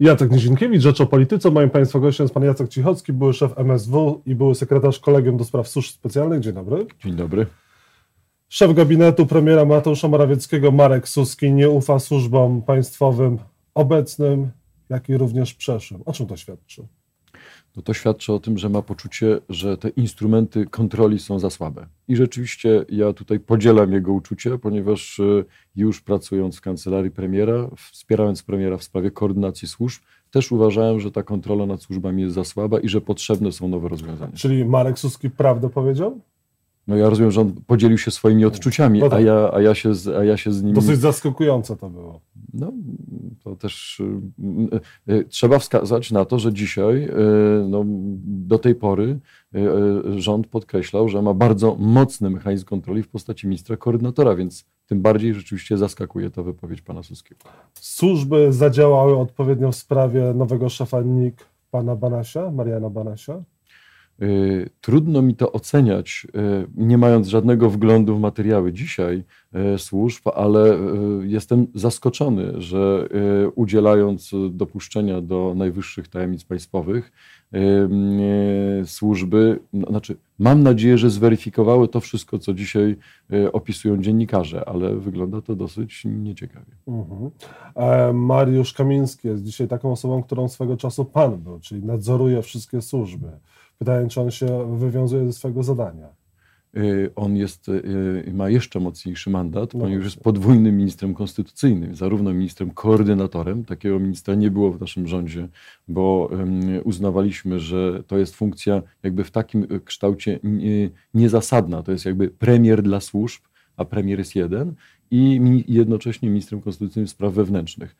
Jacek Nizinkiewicz, Rzecz o Polityce. Moim Państwa gościem jest Pan Jacek Cichocki, były szef MSW i były sekretarz Kolegium do Spraw Służb Specjalnych. Dzień dobry. Dzień dobry. Szef gabinetu premiera Mateusza Morawieckiego Marek Suski nie ufa służbom państwowym obecnym, jak i również przeszłym. O czym to świadczy? No to świadczy o tym, że ma poczucie, że te instrumenty kontroli są za słabe. I rzeczywiście ja tutaj podzielam jego uczucie, ponieważ e, już pracując w kancelarii premiera, wspierając premiera w sprawie koordynacji służb, też uważałem, że ta kontrola nad służbami jest za słaba i że potrzebne są nowe rozwiązania. Czyli Marek Suski prawdę powiedział? No ja rozumiem, że on podzielił się swoimi odczuciami, No tak. a, ja, a, ja się z, a ja się z nimi... Dosyć zaskakujące to było. No, to też y, y, trzeba wskazać na to, że dzisiaj y, no, do tej pory y, y, rząd podkreślał, że ma bardzo mocny mechanizm kontroli w postaci ministra koordynatora, więc tym bardziej rzeczywiście zaskakuje ta wypowiedź pana Suskiego. Służby zadziałały odpowiednio w sprawie nowego szefa NIK pana Banasia, Mariana Banasia. Y, Trudno mi to oceniać, y, nie mając żadnego wglądu w materiały dzisiaj y, służb, ale jestem zaskoczony, że udzielając dopuszczenia do najwyższych tajemnic państwowych, służby, no, znaczy mam nadzieję, że zweryfikowały to wszystko, co dzisiaj opisują dziennikarze, ale wygląda to dosyć nieciekawie. Mhm. E, Mariusz Kamiński jest dzisiaj taką osobą, którą swego czasu pan był, czyli nadzoruje wszystkie służby. Pytanie, czy on się wywiązuje ze swego zadania. Y, On jest, y, ma jeszcze mocniejszy mandat, No ponieważ jest podwójnym ministrem konstytucyjnym, zarówno ministrem koordynatorem, takiego ministra nie było w naszym rządzie, bo uznawaliśmy, że to jest funkcja jakby w takim y, kształcie nie- niezasadna, to jest jakby premier dla służb, a premier jest jeden i jednocześnie ministrem konstytucyjnym spraw wewnętrznych.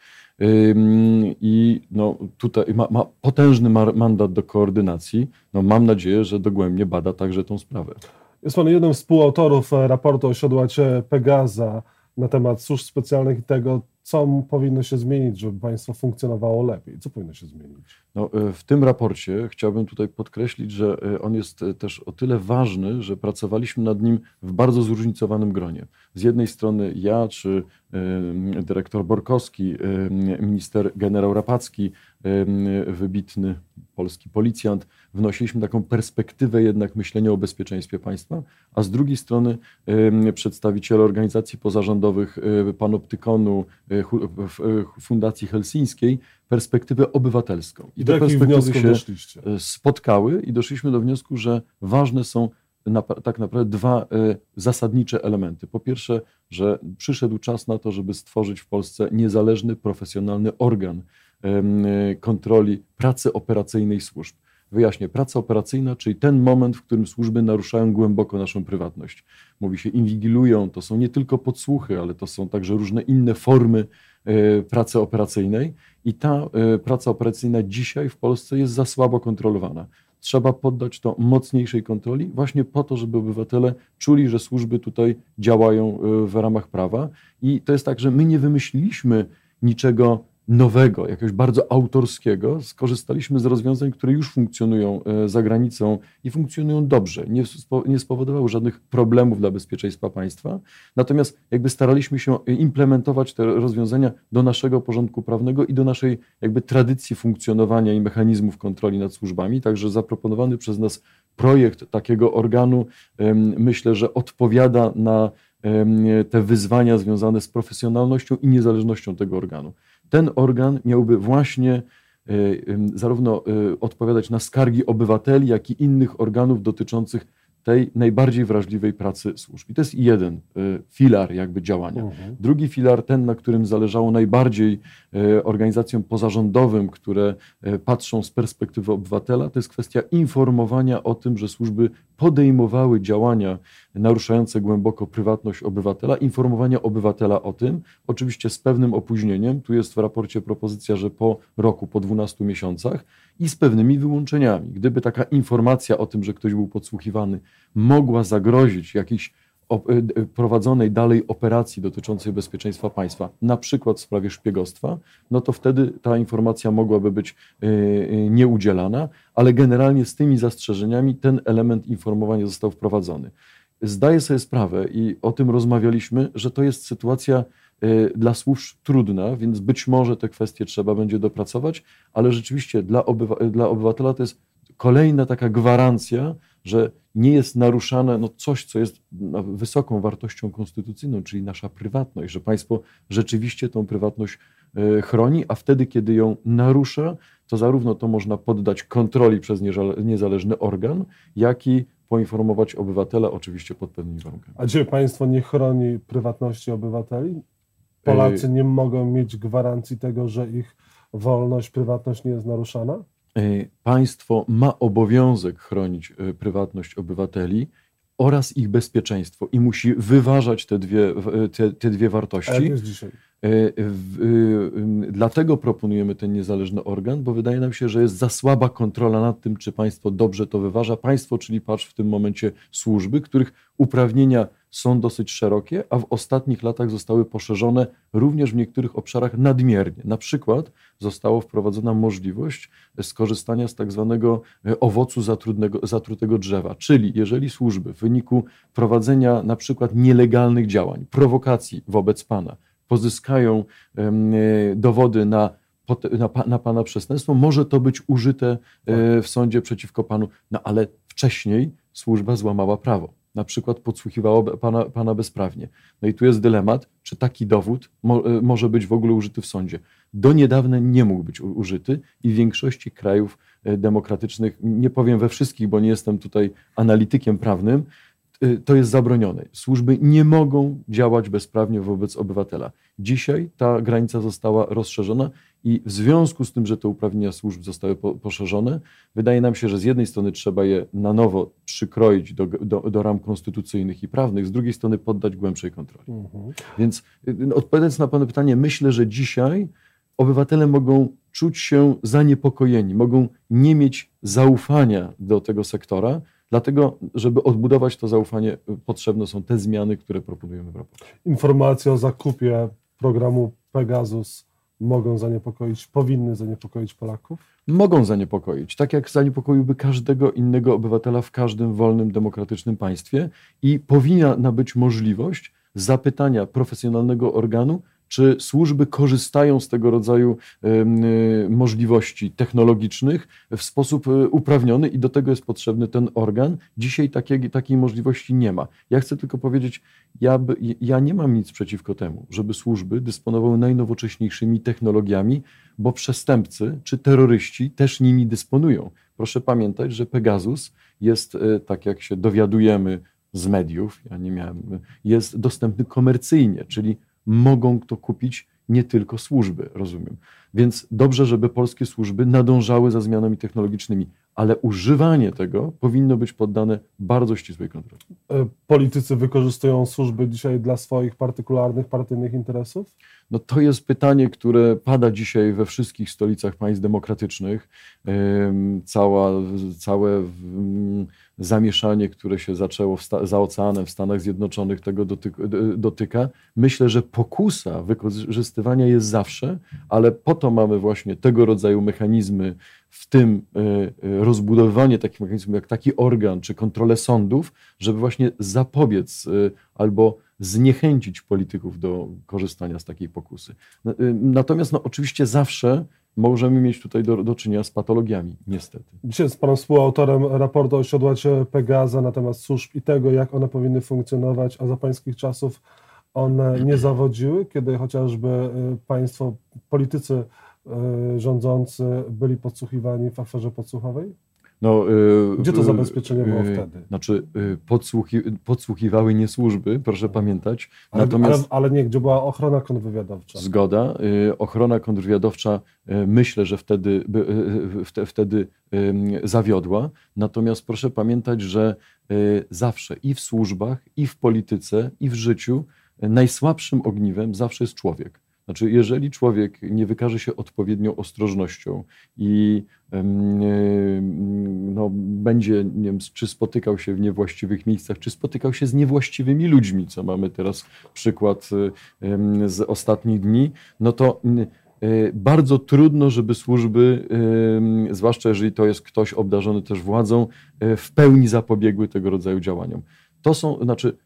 I no, tutaj ma, ma potężny mandat do koordynacji. No, mam nadzieję, że dogłębnie bada także tą sprawę. Jest pan jednym z współautorów e, raportu o siodłacie Pegaza na temat służb specjalnych i tego, co powinno się zmienić, żeby państwo funkcjonowało lepiej. Co powinno się zmienić? No, e, w tym raporcie chciałbym tutaj podkreślić, że e, on jest e, też o tyle ważny, że pracowaliśmy nad nim w bardzo zróżnicowanym gronie. Z jednej strony ja, czy dyrektor Borkowski, minister generał Rapacki, wybitny polski policjant, wnosiliśmy taką perspektywę jednak myślenia o bezpieczeństwie państwa, a z drugiej strony przedstawiciele organizacji pozarządowych e, Panoptykonu, e, Fundacji Helsińskiej, perspektywę obywatelską. I jakich wniosków się e, spotkały i doszliśmy do wniosku, że ważne są na, tak naprawdę dwa e, zasadnicze elementy. Po pierwsze, że przyszedł czas na to, żeby stworzyć w Polsce niezależny, profesjonalny organ e, kontroli pracy operacyjnej służb. Wyjaśnię, praca operacyjna, czyli ten moment, w którym służby naruszają głęboko naszą prywatność. Mówi się, inwigilują, to są nie tylko podsłuchy, ale to są także różne inne formy e, pracy operacyjnej. I ta e, praca operacyjna dzisiaj w Polsce jest za słabo kontrolowana. Trzeba poddać to mocniejszej kontroli, właśnie po to, żeby obywatele czuli, że służby tutaj działają e, w ramach prawa. I to jest tak, że my nie wymyśliliśmy niczego nowego, jakiegoś bardzo autorskiego. Skorzystaliśmy z rozwiązań, które już funkcjonują e, za granicą i funkcjonują dobrze. Nie, nie spowodowały żadnych problemów dla bezpieczeństwa państwa. Natomiast jakby staraliśmy się implementować te rozwiązania do naszego porządku prawnego i do naszej jakby tradycji funkcjonowania i mechanizmów kontroli nad służbami. Także zaproponowany przez nas projekt takiego organu myślę, że odpowiada na te wyzwania związane z profesjonalnością i niezależnością tego organu. Ten organ miałby właśnie e, zarówno e, odpowiadać na skargi obywateli, jak i innych organów dotyczących tej najbardziej wrażliwej pracy służb. I to jest jeden e, filar jakby działania. Mhm. Drugi filar, ten, na którym zależało najbardziej organizacjom pozarządowym, które patrzą z perspektywy obywatela, to jest kwestia informowania o tym, że służby podejmowały działania naruszające głęboko prywatność obywatela, informowania obywatela o tym, oczywiście z pewnym opóźnieniem. Tu jest w raporcie propozycja, że po roku, po 12 miesiącach i z pewnymi wyłączeniami. Gdyby taka informacja o tym, że ktoś był podsłuchiwany, mogła zagrozić jakiejś prowadzonej dalej operacji dotyczącej bezpieczeństwa państwa, na przykład w sprawie szpiegostwa, no to wtedy ta informacja mogłaby być e, e, nieudzielana, ale generalnie z tymi zastrzeżeniami ten element informowania został wprowadzony. Zdaję sobie sprawę i o tym rozmawialiśmy, że to jest sytuacja dla służb trudna, więc być może te kwestie trzeba będzie dopracować, ale rzeczywiście dla, obywa- dla obywatela to jest kolejna taka gwarancja, że nie jest naruszane no, coś, co jest no, wysoką wartością konstytucyjną, czyli nasza prywatność, że państwo rzeczywiście tą prywatność y, chroni, a wtedy, kiedy ją narusza, to zarówno to można poddać kontroli przez niezależny organ, jak i poinformować obywatela, oczywiście pod pewnymi warunkami. A gdzie państwo nie chroni prywatności obywateli? Polacy nie mogą mieć gwarancji tego, że ich wolność, prywatność nie jest naruszana? Państwo ma obowiązek chronić e, prywatność obywateli oraz ich bezpieczeństwo i musi wyważać te dwie, te, te dwie wartości. Jest dzisiaj? Dlatego proponujemy ten niezależny organ, bo wydaje nam się, że jest za słaba kontrola nad tym, czy państwo dobrze to wyważa. Państwo, czyli patrz w tym momencie służby, których uprawnienia są dosyć szerokie, a w ostatnich latach zostały poszerzone również w niektórych obszarach nadmiernie. Na przykład została wprowadzona możliwość skorzystania z tak zwanego e, owocu zatrutego drzewa, czyli jeżeli służby w wyniku prowadzenia na przykład nielegalnych działań, prowokacji wobec pana, pozyskają e, dowody na, na, na pana przestępstwo, może to być użyte e, w sądzie przeciwko panu, no ale wcześniej służba złamała prawo na przykład podsłuchiwało pana, pana bezprawnie. No i tu jest dylemat, czy taki dowód mo, może być w ogóle użyty w sądzie. Do niedawna nie mógł być użyty i w większości krajów demokratycznych, nie powiem we wszystkich, bo nie jestem tutaj analitykiem prawnym, to jest zabronione. Służby nie mogą działać bezprawnie wobec obywatela. Dzisiaj ta granica została rozszerzona i w związku z tym, że te uprawnienia służb zostały poszerzone, wydaje nam się, że z jednej strony trzeba je na nowo przykroić do, do, do ram konstytucyjnych i prawnych, z drugiej strony poddać głębszej kontroli. Mhm. Więc y, no, odpowiadając na Pana pytanie, myślę, że dzisiaj obywatele mogą czuć się zaniepokojeni, mogą nie mieć zaufania do tego sektora, Dlatego, żeby odbudować to zaufanie, potrzebne są te zmiany, które proponujemy w raporcie. Informacje o zakupie programu Pegasus mogą zaniepokoić, powinny zaniepokoić Polaków? Mogą zaniepokoić, tak jak zaniepokoiłby każdego innego obywatela w każdym wolnym, demokratycznym państwie i powinna być możliwość zapytania profesjonalnego organu, czy służby korzystają z tego rodzaju y, możliwości technologicznych w sposób y, uprawniony i do tego jest potrzebny ten organ. Dzisiaj takiej, takiej możliwości nie ma. Ja chcę tylko powiedzieć, ja, ja nie mam nic przeciwko temu, żeby służby dysponowały najnowocześniejszymi technologiami, bo przestępcy czy terroryści też nimi dysponują. Proszę pamiętać, że Pegasus jest, y, tak jak się dowiadujemy z mediów, ja nie miałem, jest dostępny komercyjnie, czyli mogą to kupić nie tylko służby, rozumiem. Więc dobrze, żeby polskie służby nadążały za zmianami technologicznymi, ale używanie tego powinno być poddane bardzo ścisłej kontroli. E, politycy wykorzystują służby dzisiaj dla swoich partykularnych, partyjnych interesów? No to jest pytanie, które pada dzisiaj we wszystkich stolicach państw demokratycznych. Cała, całe zamieszanie, które się zaczęło za oceanem w Stanach Zjednoczonych, tego dotyka. Myślę, że pokusa wykorzystywania jest zawsze, ale po to mamy właśnie tego rodzaju mechanizmy, w tym e, e, rozbudowywanie takich mechanizmów jak taki organ czy kontrolę sądów, żeby właśnie zapobiec e, albo zniechęcić polityków do korzystania z takiej pokusy. Natomiast no, oczywiście zawsze możemy mieć tutaj do, do czynienia z patologiami, niestety. Dzisiaj jest Pan współautorem raportu o siodłacie Pegaza na temat służb i tego, jak one powinny funkcjonować, a za Pańskich czasów one nie zawodziły, kiedy chociażby y, państwo, politycy y, rządzący byli podsłuchiwani w aferze podsłuchowej? No, y, Gdzie to zabezpieczenie było y, wtedy? Znaczy, y, podsłuchi, podsłuchiwały nie służby, proszę pamiętać. Ale, Natomiast, ale, ale nie, gdzie była ochrona kontrwywiadowcza. Zgoda. Ochrona kontrwywiadowcza myślę, że wtedy, wtedy zawiodła. Natomiast proszę pamiętać, że zawsze i w służbach, i w polityce, i w życiu najsłabszym ogniwem zawsze jest człowiek. Znaczy, jeżeli człowiek nie wykaże się odpowiednią ostrożnością i no, będzie, nie wiem, czy spotykał się w niewłaściwych miejscach, czy spotykał się z niewłaściwymi ludźmi, co mamy teraz przykład z ostatnich dni, no to y, bardzo trudno, żeby służby, zwłaszcza jeżeli to jest ktoś obdarzony też władzą, y, w pełni zapobiegły tego rodzaju działaniom. To są, znaczy,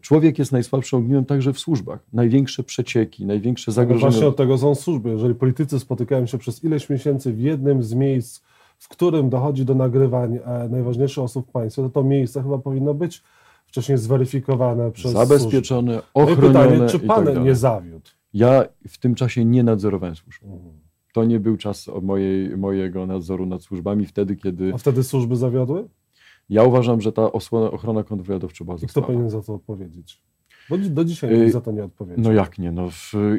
człowiek jest najsłabszym ogniwem także w służbach. Największe przecieki, największe zagrożenia. No właśnie od tego są służby. Jeżeli politycy spotykają się przez ileś miesięcy w jednym z miejsc, w którym dochodzi do nagrywań e, najważniejszych osób w państwie, to to miejsce chyba powinno być wcześniej zweryfikowane przez Zabezpieczone, służby. No ochronione pytanie, czy i pan tak nie zawiódł? Ja w tym czasie nie nadzorowałem służb. Mhm. To nie był czas mojej, mojego nadzoru nad służbami wtedy, kiedy A wtedy służby zawiodły? Ja uważam, że ta osłona, ochrona kontrwywiadowcza była I kto powinien za to odpowiedzieć? Bo do dzisiaj Yy, nikt za to nie odpowiedział. No jak nie? No,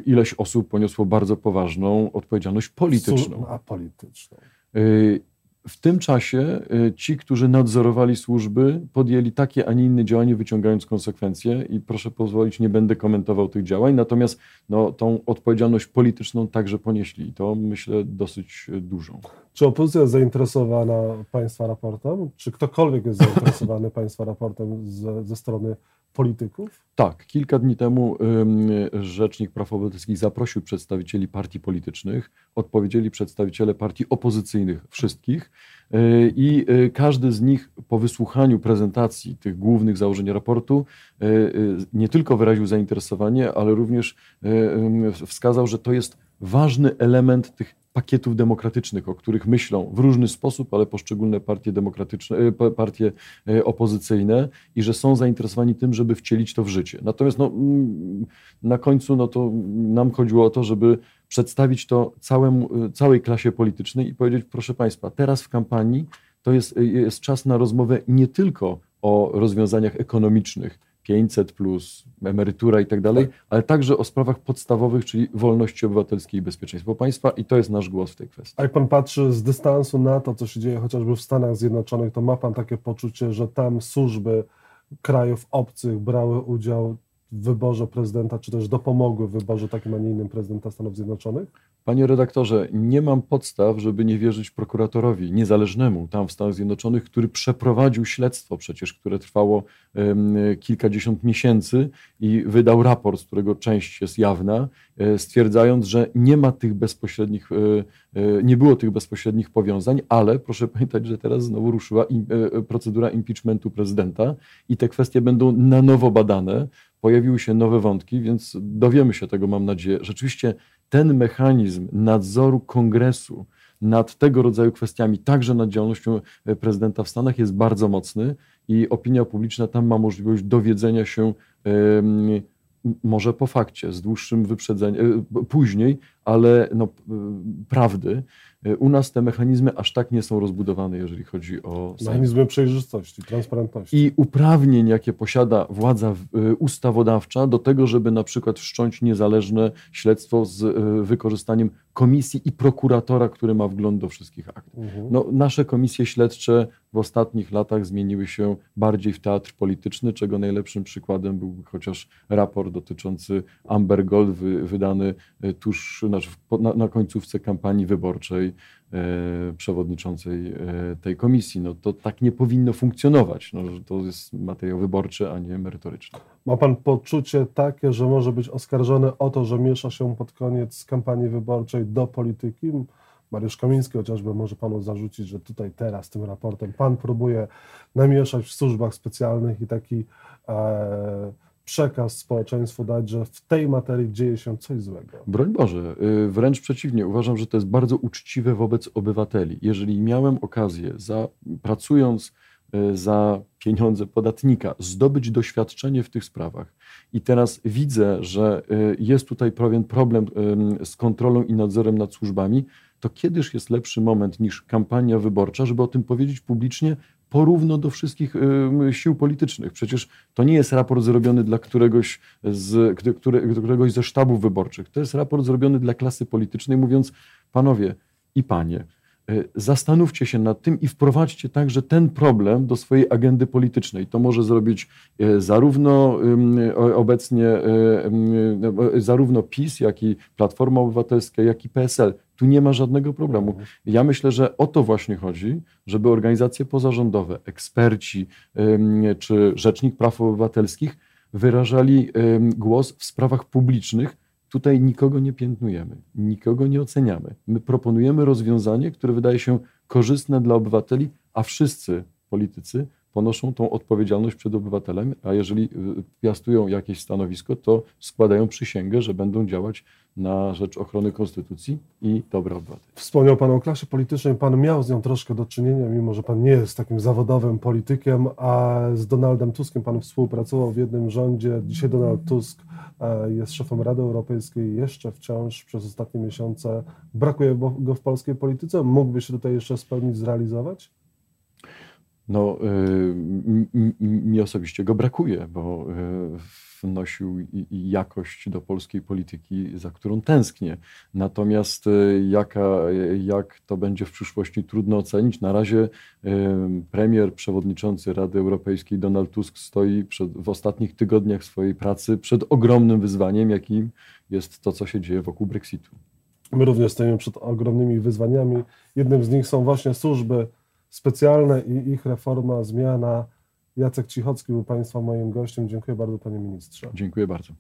ileś osób poniosło bardzo poważną odpowiedzialność polityczną. Słu- A polityczną. Y, W tym czasie y, ci, którzy nadzorowali służby, podjęli takie, a nie inne działanie, wyciągając konsekwencje. I proszę pozwolić, nie będę komentował tych działań, natomiast no, tą odpowiedzialność polityczną także ponieśli. I to myślę dosyć y, dużą. Czy opozycja jest zainteresowana państwa raportem? Czy ktokolwiek jest zainteresowany państwa raportem ze, ze strony polityków? Tak, kilka dni temu ym, Rzecznik Praw Obywatelskich zaprosił przedstawicieli partii politycznych, odpowiedzieli przedstawiciele partii opozycyjnych, wszystkich, y, i y, każdy z nich po wysłuchaniu prezentacji tych głównych założeń raportu y, nie tylko wyraził zainteresowanie, ale również wskazał, że to jest ważny element tych pakietów demokratycznych, o których myślą w różny sposób, ale poszczególne partie demokratyczne, pa- partie y, opozycyjne i że są zainteresowani tym, żeby wcielić to w życie. Natomiast no, mm, na końcu no to nam chodziło o to, żeby przedstawić to całemu, y, całej klasie politycznej i powiedzieć, proszę Państwa, teraz w kampanii to jest, jest czas na rozmowę nie tylko o rozwiązaniach ekonomicznych, 500 plus, emerytura i tak dalej, ale także o sprawach podstawowych, czyli wolności obywatelskiej i bezpieczeństwo państwa i to jest nasz głos w tej kwestii. A jak pan patrzy z dystansu na to, co się dzieje chociażby w Stanach Zjednoczonych, to ma pan takie poczucie, że tam służby krajów obcych brały udział wyborze prezydenta, czy też dopomogły w wyborze takim, a nie innym prezydenta Stanów Zjednoczonych? Panie redaktorze, nie mam podstaw, żeby nie wierzyć prokuratorowi niezależnemu tam w Stanach Zjednoczonych, który przeprowadził śledztwo przecież, które trwało kilkadziesiąt miesięcy i wydał raport, z którego część jest jawna, e, stwierdzając, że nie ma tych bezpośrednich, e, e, nie było tych bezpośrednich powiązań, ale proszę pamiętać, że teraz znowu ruszyła procedura impeachmentu prezydenta i te kwestie będą na nowo badane. Pojawiły się nowe wątki, więc dowiemy się tego, mam nadzieję. Rzeczywiście ten mechanizm nadzoru kongresu nad tego rodzaju kwestiami, także nad działalnością e, prezydenta w Stanach, jest bardzo mocny i opinia publiczna tam ma możliwość dowiedzenia się może po fakcie, z dłuższym wyprzedzeniem, e, później, ale no, prawdy. E, U nas te mechanizmy aż tak nie są rozbudowane, jeżeli chodzi o Mechanizmy przejrzystości, transparentności. i uprawnień, jakie posiada władza y, ustawodawcza do tego, żeby na przykład wszcząć niezależne śledztwo z wykorzystaniem komisji i prokuratora, który ma wgląd do wszystkich aktów. Mhm. No, nasze komisje śledcze w ostatnich latach zmieniły się bardziej w teatr polityczny, czego najlepszym przykładem był chociaż raport dotyczący Amber Gold wy, wydany y, tuż znaczy na, końcówce kampanii wyborczej e, przewodniczącej e, tej komisji. No, to tak nie powinno funkcjonować. No, to jest materiał wyborczy, a nie merytoryczny. Ma pan poczucie takie, że może być oskarżony o to, że miesza się pod koniec kampanii wyborczej do polityki? Mariusz Kamiński chociażby może panu zarzucić, że tutaj teraz tym raportem pan próbuje namieszać w służbach specjalnych i taki e, przekaz społeczeństwu dać, że w tej materii dzieje się coś złego. Broń Boże, y, wręcz przeciwnie. Uważam, że to jest bardzo uczciwe wobec obywateli. Jeżeli miałem okazję, za, pracując za pieniądze podatnika, zdobyć doświadczenie w tych sprawach i teraz widzę, że y, jest tutaj pewien problem z kontrolą i nadzorem nad służbami, to kiedyż jest lepszy moment niż kampania wyborcza, żeby o tym powiedzieć publicznie porówno do wszystkich sił politycznych. Przecież to nie jest raport zrobiony dla któregoś, z, które, które- któregoś ze sztabów wyborczych. To jest raport zrobiony dla klasy politycznej, mówiąc, panowie i panie, y, zastanówcie się nad tym i wprowadźcie także ten problem do swojej agendy politycznej. To może zrobić y, zarówno obecnie y, y, zarówno PiS, jak i Platforma Obywatelska, jak i PSL. Tu nie ma żadnego problemu. Ja myślę, że o to właśnie chodzi, żeby organizacje pozarządowe, eksperci czy Rzecznik Praw Obywatelskich wyrażali głos w sprawach publicznych. Tutaj nikogo nie piętnujemy, nikogo nie oceniamy. My proponujemy rozwiązanie, które wydaje się korzystne dla obywateli, a wszyscy politycy ponoszą tą odpowiedzialność przed obywatelem, a jeżeli y, piastują jakieś stanowisko, to składają przysięgę, że będą działać na rzecz ochrony konstytucji i dobra obywateli. Wspomniał Pan o klasie politycznej. Pan miał z nią troszkę do czynienia, mimo że Pan nie jest takim zawodowym politykiem, a z Donaldem Tuskiem Pan współpracował w jednym rządzie. Dzisiaj Donald Tusk e, jest szefem Rady Europejskiej. Jeszcze wciąż przez ostatnie miesiące brakuje go w polskiej polityce. Mógłby się tutaj jeszcze spełnić, zrealizować? No, y, mi osobiście go brakuje, bo y, wnosił jakość do polskiej polityki, za którą tęsknię. Natomiast y, jaka, jak to będzie w przyszłości, trudno ocenić. Na razie premier, przewodniczący Rady Europejskiej Donald Tusk stoi przed, w ostatnich tygodniach swojej pracy przed ogromnym wyzwaniem, jakim jest to, co się dzieje wokół Brexitu. My również stoimy przed ogromnymi wyzwaniami. Jednym z nich są właśnie służby specjalne i ich reforma, zmiana. Jacek Cichocki był Państwa moim gościem. Dziękuję bardzo, Panie Ministrze. Dziękuję bardzo.